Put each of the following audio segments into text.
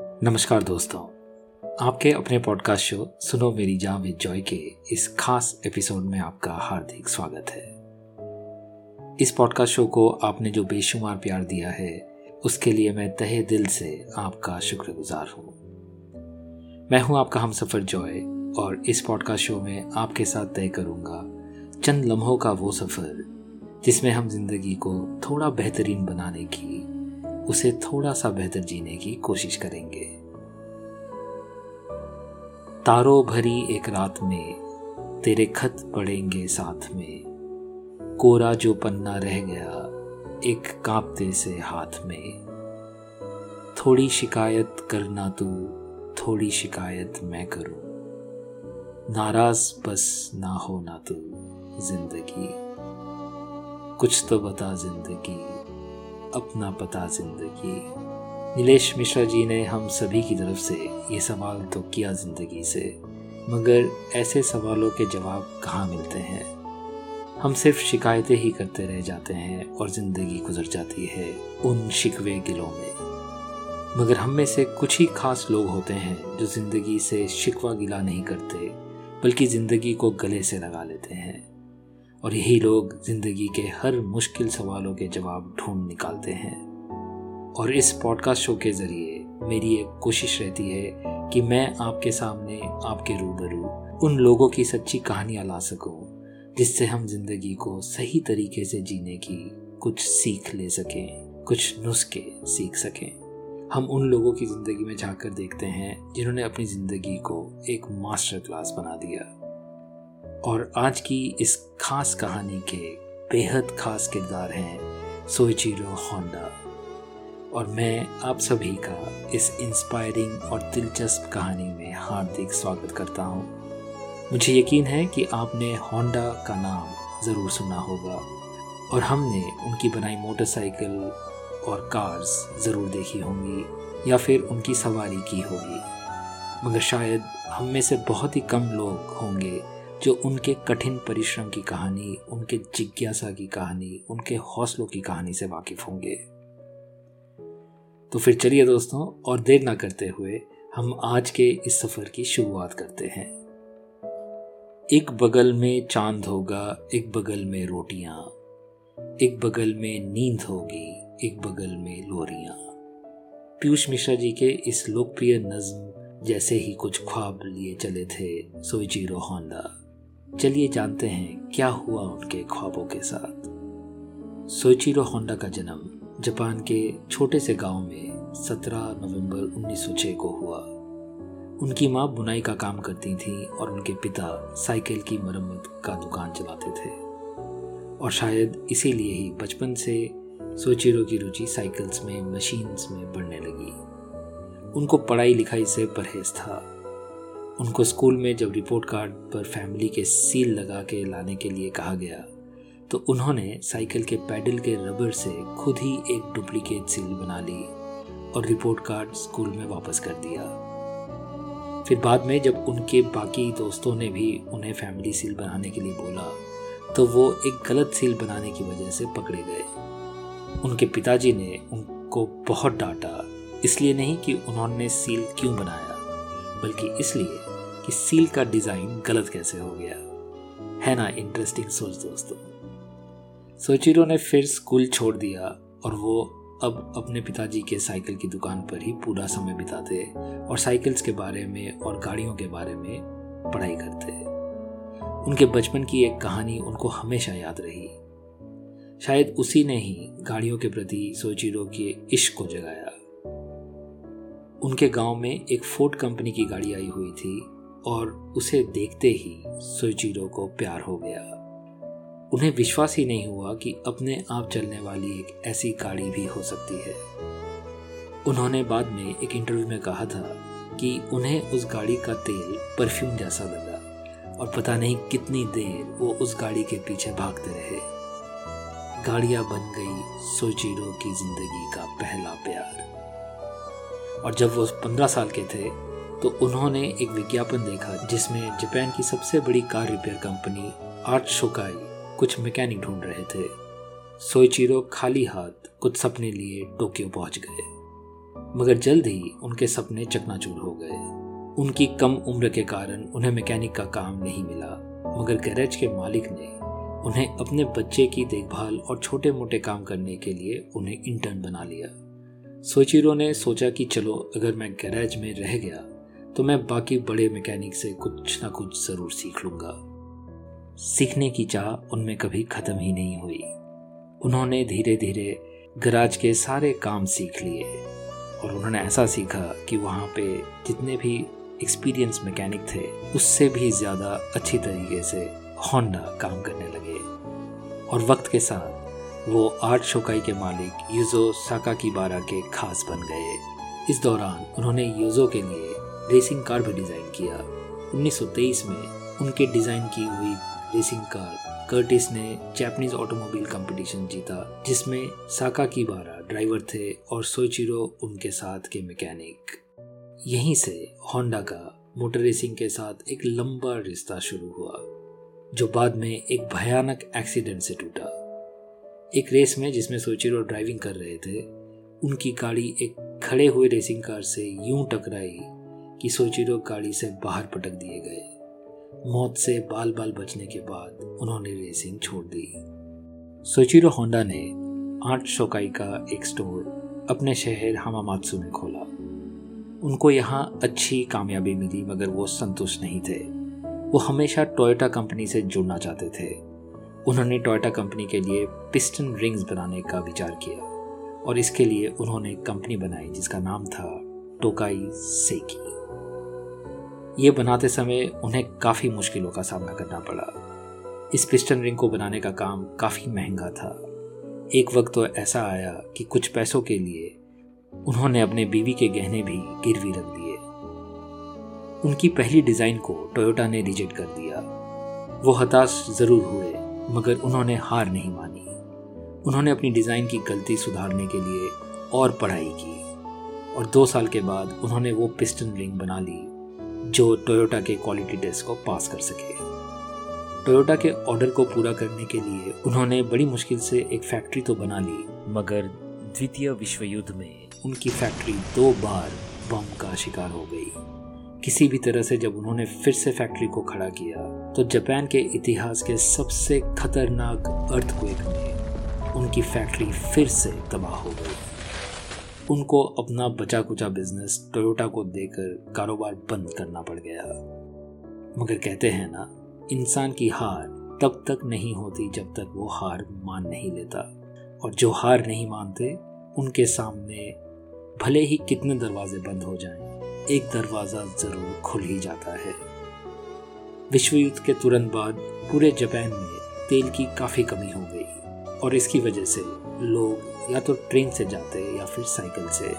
नमस्कार दोस्तों, आपके अपने पॉडकास्ट शो सुनो मेरी जान विद जॉय के इस खास एपिसोड में आपका हार्दिक स्वागत है। इस पॉडकास्ट शो को आपने जो बेशुमार प्यार दिया है, उसके लिए मैं तहे दिल से आपका शुक्रगुजार हूँ। मैं हूँ आपका हम सफ़र जॉय और इस पॉडकास्ट शो में आपके साथ तय करूँगा चंद लम्हों का वो सफ़र, जिसमें हम ज़िंदगी को थोड़ा बेहतरीन बनाने की उसे थोड़ा सा बेहतर जीने की कोशिश करेंगे। तारों भरी एक रात में तेरे खत पड़ेंगे साथ में। कोरा जो पन्ना रह गया एक कांपते से हाथ में। थोड़ी शिकायत करना तू, थोड़ी शिकायत मैं करूँ। नाराज़ बस ना हो ना तू, ज़िंदगी। कुछ तो बता ज़िंदगी। अपना पता ज़िंदगी। नीलेश मिश्रा जी ने हम सभी की तरफ़ से ये सवाल तो किया ज़िंदगी से, मगर ऐसे सवालों के जवाब कहाँ मिलते हैं? हम सिर्फ़ शिकायतें ही करते रह जाते हैं और ज़िंदगी गुजर जाती है उन शिकवे गिलों में। मगर हम में से कुछ ही खास लोग होते हैं जो ज़िंदगी से शिकवा गिला नहीं करते, बल्कि ज़िंदगी को गले से लगा लेते हैं। और यही लोग ज़िंदगी के हर मुश्किल सवालों के जवाब ढूंढ निकालते हैं। और इस पॉडकास्ट शो के ज़रिए मेरी एक कोशिश रहती है कि मैं आपके सामने, आपके रूबरू उन लोगों की सच्ची कहानियाँ ला सकूँ, जिससे हम ज़िंदगी को सही तरीके से जीने की कुछ सीख ले सकें, कुछ नुस्खे सीख सकें। हम उन लोगों की ज़िंदगी में जाकर देखते हैं जिन्होंने अपनी ज़िंदगी को एक मास्टर क्लास बना दिया। और आज की इस खास कहानी के बेहद खास किरदार हैं सोइचिरो होंडा। और मैं आप सभी का इस इंस्पायरिंग और दिलचस्प कहानी में हार्दिक स्वागत करता हूँ। मुझे यकीन है कि आपने होंडा का नाम ज़रूर सुना होगा और हमने उनकी बनाई मोटरसाइकिल और कार्स ज़रूर देखी होंगी या फिर उनकी सवारी की होगी। मगर शायद हम में से बहुत ही कम लोग होंगे जो उनके कठिन परिश्रम की कहानी, उनके जिज्ञासा की कहानी, उनके हौसलों की कहानी से वाकिफ होंगे। तो फिर चलिए दोस्तों, और देर ना करते हुए हम आज के इस सफ़र की शुरुआत करते हैं। एक बगल में चाँद होगा, एक बगल में रोटियाँ, एक बगल में नींद होगी, एक बगल में लोरियाँ। पीयूष मिश्रा जी के इस लोकप्रिय नज्म जैसे ही कुछ ख्वाब लिए चले थे सोइजीरो होंडा चलिए जानते हैं क्या हुआ उनके ख्वाबों के साथ। सोचिरो होंडा का जन्म जापान के छोटे से गाँव में 17 नवंबर 1906 को हुआ। उनकी माँ बुनाई का काम करती थी और उनके पिता साइकिल की मरम्मत का दुकान चलाते थे। और शायद इसीलिए ही बचपन से सोचिरो की रुचि साइकिल्स में, मशीन्स में बढ़ने लगी। उनको पढ़ाई लिखाई से परहेज था। उनको स्कूल में जब रिपोर्ट कार्ड पर फैमिली के सील लगा के लाने के लिए कहा गया तो उन्होंने साइकिल के पैडल के रबर से खुद ही एक डुप्लीकेट सील बना ली और रिपोर्ट कार्ड स्कूल में वापस कर दिया। फिर बाद में जब उनके बाकी दोस्तों ने भी उन्हें फैमिली सील बनाने के लिए बोला तो वो एक गलत सील बनाने की वजह से पकड़े गए। उनके पिताजी ने उनको बहुत डांटा, इसलिए नहीं कि उन्होंने सील क्यों बनाया। बल्कि इसलिए कि सील का डिज़ाइन गलत कैसे हो गया? है ना इंटरेस्टिंग सोच दोस्तों। सोचिरो ने फिर स्कूल छोड़ दिया और वो अब अपने पिताजी के साइकिल की दुकान पर ही पूरा समय बिताते और साइकिल्स के बारे में और गाड़ियों के बारे में पढ़ाई करते। उनके बचपन की एक कहानी उनको हमेशा याद रही। शायद उसी ने ही गाड़ियों के प्रति सोचिरो के इश्क को जगाया। उनके गाँव में एक फोर्ड कंपनी की गाड़ी आई हुई थी और उसे देखते ही सोचिरो को प्यार हो गया। उन्हें विश्वास ही नहीं हुआ कि अपने आप चलने वाली एक ऐसी गाड़ी भी हो सकती है। उन्होंने बाद में एक इंटरव्यू में कहा था कि उन्हें उस गाड़ी का तेल परफ्यूम जैसा लगा और पता नहीं कितनी देर वो उस गाड़ी के पीछे भागते रहे। गाड़ियाँ बन गई सोचिरो की ज़िंदगी का पहला प्यार। और जब वो पंद्रह साल के थे तो उन्होंने एक विज्ञापन देखा जिसमें जापान की सबसे बड़ी car repair company Art Shokai कुछ मैकेनिक ढूंढ रहे थे। सोइचिरो खाली हाथ कुछ सपने लिए टोक्यो पहुँच गए। मगर जल्द ही उनके सपने चकनाचूर हो गए। उनकी कम उम्र के कारण उन्हें मैकेनिक का काम नहीं मिला, मगर गैरेज के मालिक ने उन्हें अपने बच्चे की देखभाल और छोटे मोटे काम करने के लिए उन्हें इंटर्न बना लिया। सोचिरो ने सोचा कि चलो, अगर मैं गैरेज में रह गया तो मैं बाकी बड़े मैकेनिक से कुछ ना कुछ ज़रूर सीख लूँगा। सीखने की चाह उनमें कभी ख़त्म ही नहीं हुई। उन्होंने धीरे धीरे गराज के सारे काम सीख लिए, और उन्होंने ऐसा सीखा कि वहाँ पे जितने भी एक्सपीरियंस मैकेनिक थे, उससे भी ज़्यादा अच्छी तरीके से होंडा काम करने लगे। और वक्त के साथ वो आर्ट शोकाई के मालिक यूजो साका की बारा के खास बन गए। इस दौरान उन्होंने यूजो के लिए रेसिंग कार भी डिज़ाइन किया। 1923 में उनके डिज़ाइन की हुई रेसिंग कार कर्टिस ने जैपनीज ऑटोमोबाइल कंपटीशन जीता, जिसमें साका की बारा ड्राइवर थे और सोचिरो उनके साथ के मैकेनिक। यहीं से होंडा का मोटर रेसिंग के साथ एक लंबा रिश्ता शुरू हुआ, जो बाद में एक भयानक एक्सीडेंट से टूटा। एक रेस में जिसमें सोचिरो ड्राइविंग कर रहे थे, उनकी गाड़ी एक खड़े हुए रेसिंग कार से यूँ टकराई कि सोचिरो गाड़ी से बाहर पटक दिए गए। मौत से बाल बाल बचने के बाद उन्होंने रेसिंग छोड़ दी। सोचिरो होंडा ने आर्ट शोकाई का एक स्टोर अपने शहर हमामात्सु में खोला। उनको यहाँ अच्छी कामयाबी मिली, मगर वो संतुष्ट नहीं थे। वो हमेशा टोयोटा कंपनी से जुड़ना चाहते थे। उन्होंने टोयोटा कंपनी के लिए पिस्टन रिंग्स बनाने का विचार किया और इसके लिए उन्होंने कंपनी बनाई जिसका नाम था टोकाई सेकी ये बनाते समय उन्हें काफ़ी मुश्किलों का सामना करना पड़ा। इस पिस्टन रिंग को बनाने का काम काफ़ी महँगा था। एक वक्त तो ऐसा आया कि कुछ पैसों के लिए उन्होंने अपने बीवी के गहने भी गिरवी रख दिए। उनकी पहली डिज़ाइन को टोयोटा ने रिजेक्ट कर दिया। वो हताश ज़रूर हुए मगर उन्होंने हार नहीं मानी। उन्होंने अपनी डिज़ाइन की गलती सुधारने के लिए और पढ़ाई की। और दो साल के बाद उन्होंने वो पिस्टन रिंग बना ली, जो टोयोटा के क्वालिटी टेस्ट को पास कर सके। टोयोटा के ऑर्डर को पूरा करने के लिए उन्होंने बड़ी मुश्किल से एक फैक्ट्री तो बना ली, मगर द्वितीय विश्व युद्ध में उनकी फैक्ट्री दो बार बम का शिकार हो गई। किसी भी तरह से जब उन्होंने फिर से फैक्ट्री को खड़ा किया तो जापान के इतिहास के सबसे खतरनाक अर्थक्वेक में उनकी फैक्ट्री फिर से तबाह हो गई। उनको अपना बचा कुचा बिज़नेस टोयोटा को देकर कारोबार बंद करना पड़ गया। मगर कहते हैं ना इंसान की हार तब तक नहीं होती जब तक वो हार मान नहीं लेता। और जो हार नहीं मानते उनके सामने भले ही कितने दरवाजे बंद हो जाएँ, एक दरवाज़ा ज़रूर खुल ही जाता है। विश्व युद्ध के तुरंत बाद पूरे जापान में तेल की काफ़ी कमी हो गई और इसकी वजह से लोग या तो ट्रेन से जाते या फिर साइकिल से।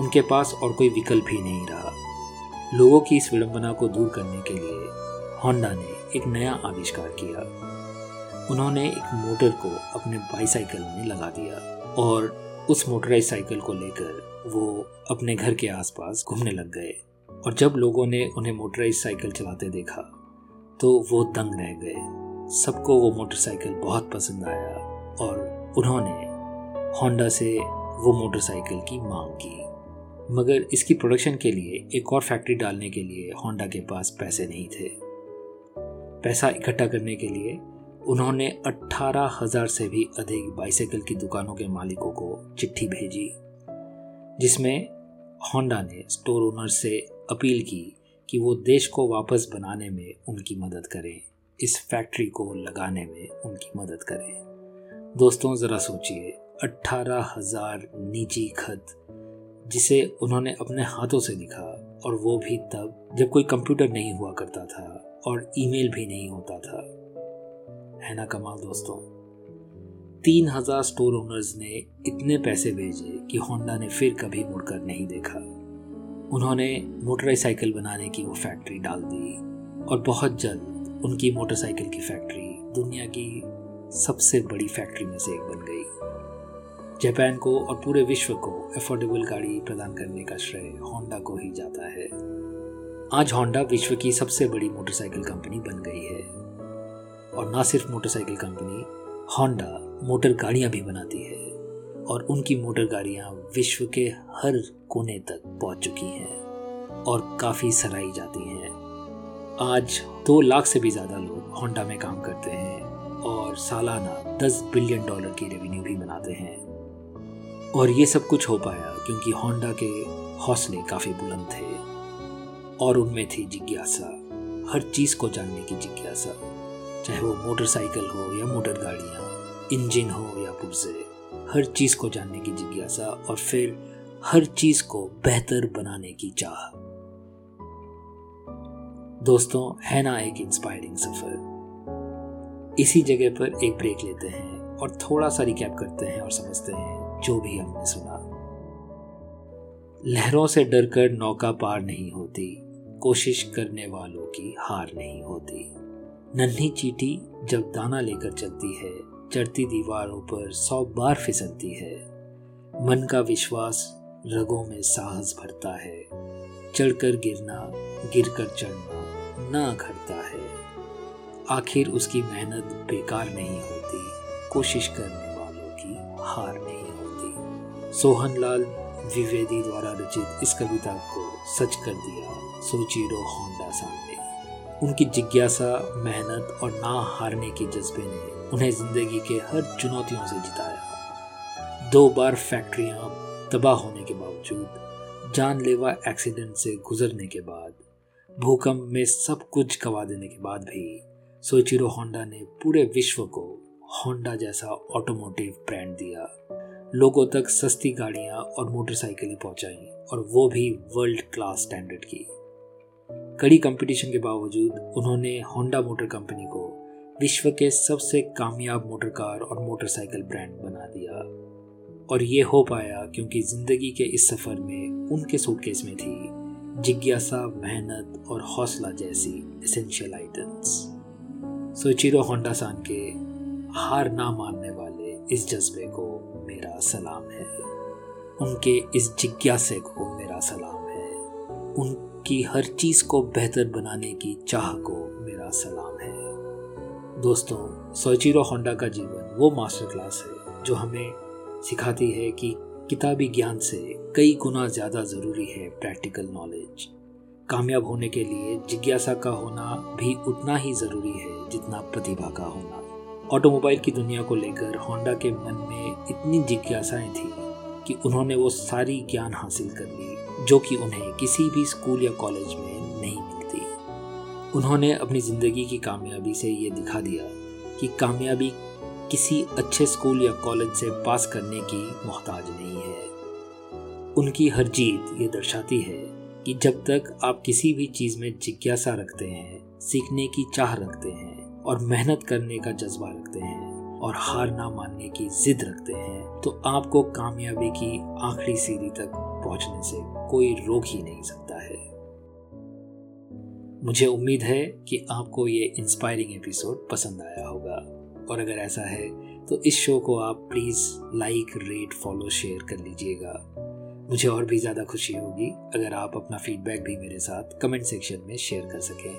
उनके पास और कोई विकल्प ही नहीं रहा। लोगों की इस विडंबना को दूर करने के लिए होंडा ने एक नया आविष्कार किया। उन्होंने एक मोटर को अपने बाईसाइकिल में लगा दिया और उस मोटराइज साइकिल को लेकर वो अपने घर के आसपास घूमने लग गए। और जब लोगों ने उन्हें मोटराइज साइकिल चलाते देखा तो वो दंग रह गए। सबको वो मोटरसाइकिल बहुत पसंद आया और उन्होंने होंडा से वो मोटरसाइकिल की मांग की। मगर इसकी प्रोडक्शन के लिए एक और फैक्ट्री डालने के लिए होंडा के पास पैसे नहीं थे। पैसा इकट्ठा करने के लिए उन्होंने अट्ठारह हज़ार से भी अधिक बाइसाइकिल की दुकानों के मालिकों को चिट्ठी भेजी। जिसमें होंडा ने स्टोर ओनर से अपील की कि वो देश को वापस बनाने में उनकी मदद करें, इस फैक्ट्री को लगाने में उनकी मदद करें। दोस्तों, ज़रा सोचिए, अट्ठारह हज़ार निजी खत, जिसे उन्होंने अपने हाथों से लिखा और वो भी तब जब कोई कंप्यूटर नहीं हुआ करता था और ईमेल भी नहीं होता था। है ना कमाल दोस्तों? तीन हज़ार स्टोर ओनर्स ने इतने पैसे भेजे कि होंडा ने फिर कभी मुड़कर नहीं देखा। उन्होंने मोटराइज साइकिल बनाने की वो फैक्ट्री डाल दी और बहुत जल्द उनकी मोटरसाइकिल की फैक्ट्री दुनिया की सबसे बड़ी फैक्ट्री में से एक बन गई। जापान को और पूरे विश्व को अफोर्डेबल गाड़ी प्रदान करने का श्रेय होंडा को ही जाता है। आज होंडा विश्व की सबसे बड़ी मोटरसाइकिल कंपनी बन गई है। और ना सिर्फ़ मोटरसाइकिल कंपनी होंडा मोटर गाड़ियाँ भी बनाती है और उनकी मोटर गाड़ियाँ विश्व के हर कोने तक पहुँच चुकी हैं और काफ़ी सराही जाती हैं। आज दो लाख से भी ज़्यादा लोग होंडा में काम करते हैं और सालाना 10 बिलियन डॉलर की रेवेन्यू भी बनाते हैं। और ये सब कुछ हो पाया क्योंकि होंडा के हौसले काफ़ी बुलंद थे और उनमें थी जिज्ञासा, हर चीज़ को जानने की जिज्ञासा, चाहे वो मोटरसाइकिल हो या मोटर गाड़ियाँ इंजन हो या पुर्जे हर चीज़ को जानने की जिज्ञासा और फिर हर चीज़ को बेहतर बनाने की चाह। दोस्तों, है ना एक इंस्पायरिंग सफ़र। इसी जगह पर एक ब्रेक लेते हैं और थोड़ा सा रिकैप करते हैं और समझते हैं जो भी हमने सुना। लहरों से डरकर नौका पार नहीं होती, कोशिश करने वालों की हार नहीं होती। नन्ही चीटी जब दाना लेकर चलती है चढ़ती दीवारों पर सौ बार फिसलती है। मन का विश्वास रगों में साहस भरता है। चढ़कर गिरना, गिरकर चढ़ना ना घटता है। आखिर उसकी मेहनत बेकार नहीं होती, कोशिश करने वालों की हार नहीं होती। सोहनलाल द्विवेदी द्वारा रचित इस कविता को सच कर दिया सोचीरो होंडा सामने। उनकी जिज्ञासा, मेहनत और ना हारने के जज्बे ने उन्हें ज़िंदगी के हर चुनौतियों से जिताया। दो बार फैक्ट्रियाँ तबाह होने के बावजूद, जानलेवा एक्सीडेंट से गुजरने के बाद, भूकंप में सब कुछ गवा देने के बाद भी सोचिरो होंडा ने पूरे विश्व को होंडा जैसा ऑटोमोटिव ब्रांड दिया। लोगों तक सस्ती गाड़ियाँ और मोटरसाइकिलें पहुंचाई और वो भी वर्ल्ड क्लास स्टैंडर्ड की। कड़ी कंपटीशन के बावजूद उन्होंने होंडा मोटर कंपनी को विश्व के सबसे कामयाब मोटर कार और मोटरसाइकिल ब्रांड बना दिया। और ये हो पाया क्योंकि ज़िंदगी के इस सफ़र में उनके सूटकेस में थी जिज्ञासा, मेहनत और हौसला जैसी एसेंशियल आइटम्स सोचिरो होंडा सान के हार ना मानने वाले इस जज्बे को मेरा सलाम है। उनके इस जिज्ञासे को मेरा सलाम है। उनकी हर चीज़ को बेहतर बनाने की चाह को मेरा सलाम है। दोस्तों सोचिरो होंडा का जीवन वो मास्टर क्लास है, जो हमें सिखाती है कि किताबी ज्ञान से कई गुना ज़्यादा ज़रूरी है प्रैक्टिकल नॉलेज कामयाब होने के लिए जिज्ञासा का होना भी उतना ही ज़रूरी है जितना प्रतिभा का होना। ऑटोमोबाइल की दुनिया को लेकर होंडा के मन में इतनी जिज्ञासाएँ थी कि उन्होंने वो सारी ज्ञान हासिल कर ली, जो कि उन्हें किसी भी स्कूल या कॉलेज में नहीं उन्होंने अपनी ज़िंदगी की कामयाबी से ये दिखा दिया कि कामयाबी किसी अच्छे स्कूल या कॉलेज से पास करने की मोहताज नहीं है। उनकी हर जीत ये दर्शाती है कि जब तक आप किसी भी चीज़ में जिज्ञासा रखते हैं, सीखने की चाह रखते हैं और मेहनत करने का जज्बा रखते हैं और हार ना मानने की जिद रखते हैं तो आपको कामयाबी की आखिरी सीढ़ी तक पहुँचने से कोई रोक ही नहीं सकता। मुझे उम्मीद है कि आपको ये इंस्पायरिंग एपिसोड पसंद आया होगा। और अगर ऐसा है तो इस शो को आप please like rate follow share कर लीजिएगा। मुझे और भी ज़्यादा खुशी होगी अगर आप अपना फीडबैक भी मेरे साथ कमेंट सेक्शन में शेयर कर सकें।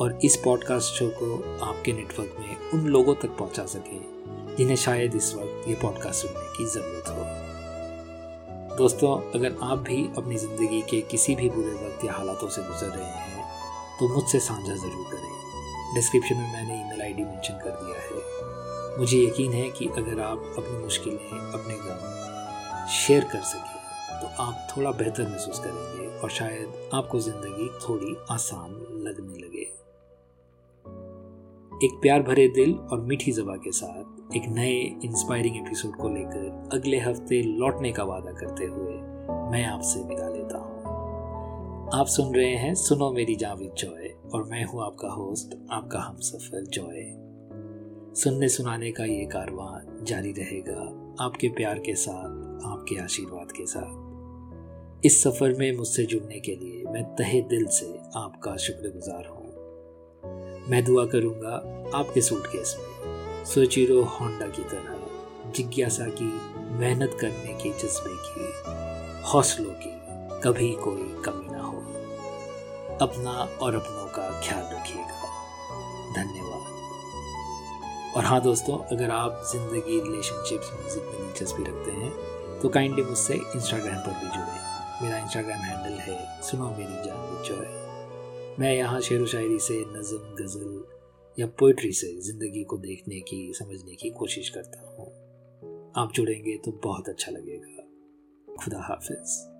और इस पॉडकास्ट शो को आपके नेटवर्क में उन लोगों तक पहुँचा सकें जिन्हें शायद इस वक्त ये पॉडकास्ट सुनने की ज़रूरत हो। दोस्तों, अगर आप भी अपनी ज़िंदगी के किसी भी बुरे वक्त या हालातों से गुजर रहे हैं तो मुझसे साझा ज़रूर करें। डिस्क्रिप्शन में मैंने ईमेल आईडी मेंशन कर दिया है। मुझे यकीन है कि अगर आप अपनी मुश्किलें अपने गम शेयर कर सकें तो आप थोड़ा बेहतर महसूस करेंगे और शायद आपको ज़िंदगी थोड़ी आसान लगने लगे। एक प्यार भरे दिल और मीठी जबा के साथ एक नए इंस्पायरिंग एपिसोड को लेकर अगले हफ़्ते लौटने का वादा करते हुए मैं आपसे विदा लेता हूँ। आप सुन रहे हैं सुनो मेरी जाविद जॉय, और मैं हूँ आपका होस्ट आपका हम सफ़र जॉय। सुनने सुनाने का ये कारवां जारी रहेगा आपके प्यार के साथ, आपके आशीर्वाद के साथ। इस सफ़र में मुझसे जुड़ने के लिए मैं तहे दिल से आपका शुक्रगुजार हूँ। मैं दुआ करूँगा आपके सूटकेस में सोचिरो होंडा की तरह जिज्ञासा की, मेहनत करने के जज्बे की, हौसलों की कभी कोई कमी अपना और अपनों का ख्याल रखिएगा। धन्यवाद। और हाँ दोस्तों, अगर आप ज़िंदगी रिलेशनशिप्स म्यूज़िक में दिलचस्पी रखते हैं तो काइंडली मुझसे इंस्टाग्राम पर भी जुड़े। मेरा इंस्टाग्राम हैंडल है सुनो मेरी जान विचॉय मैं यहाँ शेर व शायरी से नज़म, गज़ल या पोइट्री से ज़िंदगी को देखने की, समझने की कोशिश करता हूँ। आप जुड़ेंगे तो बहुत अच्छा लगेगा। खुदा हाफिज़।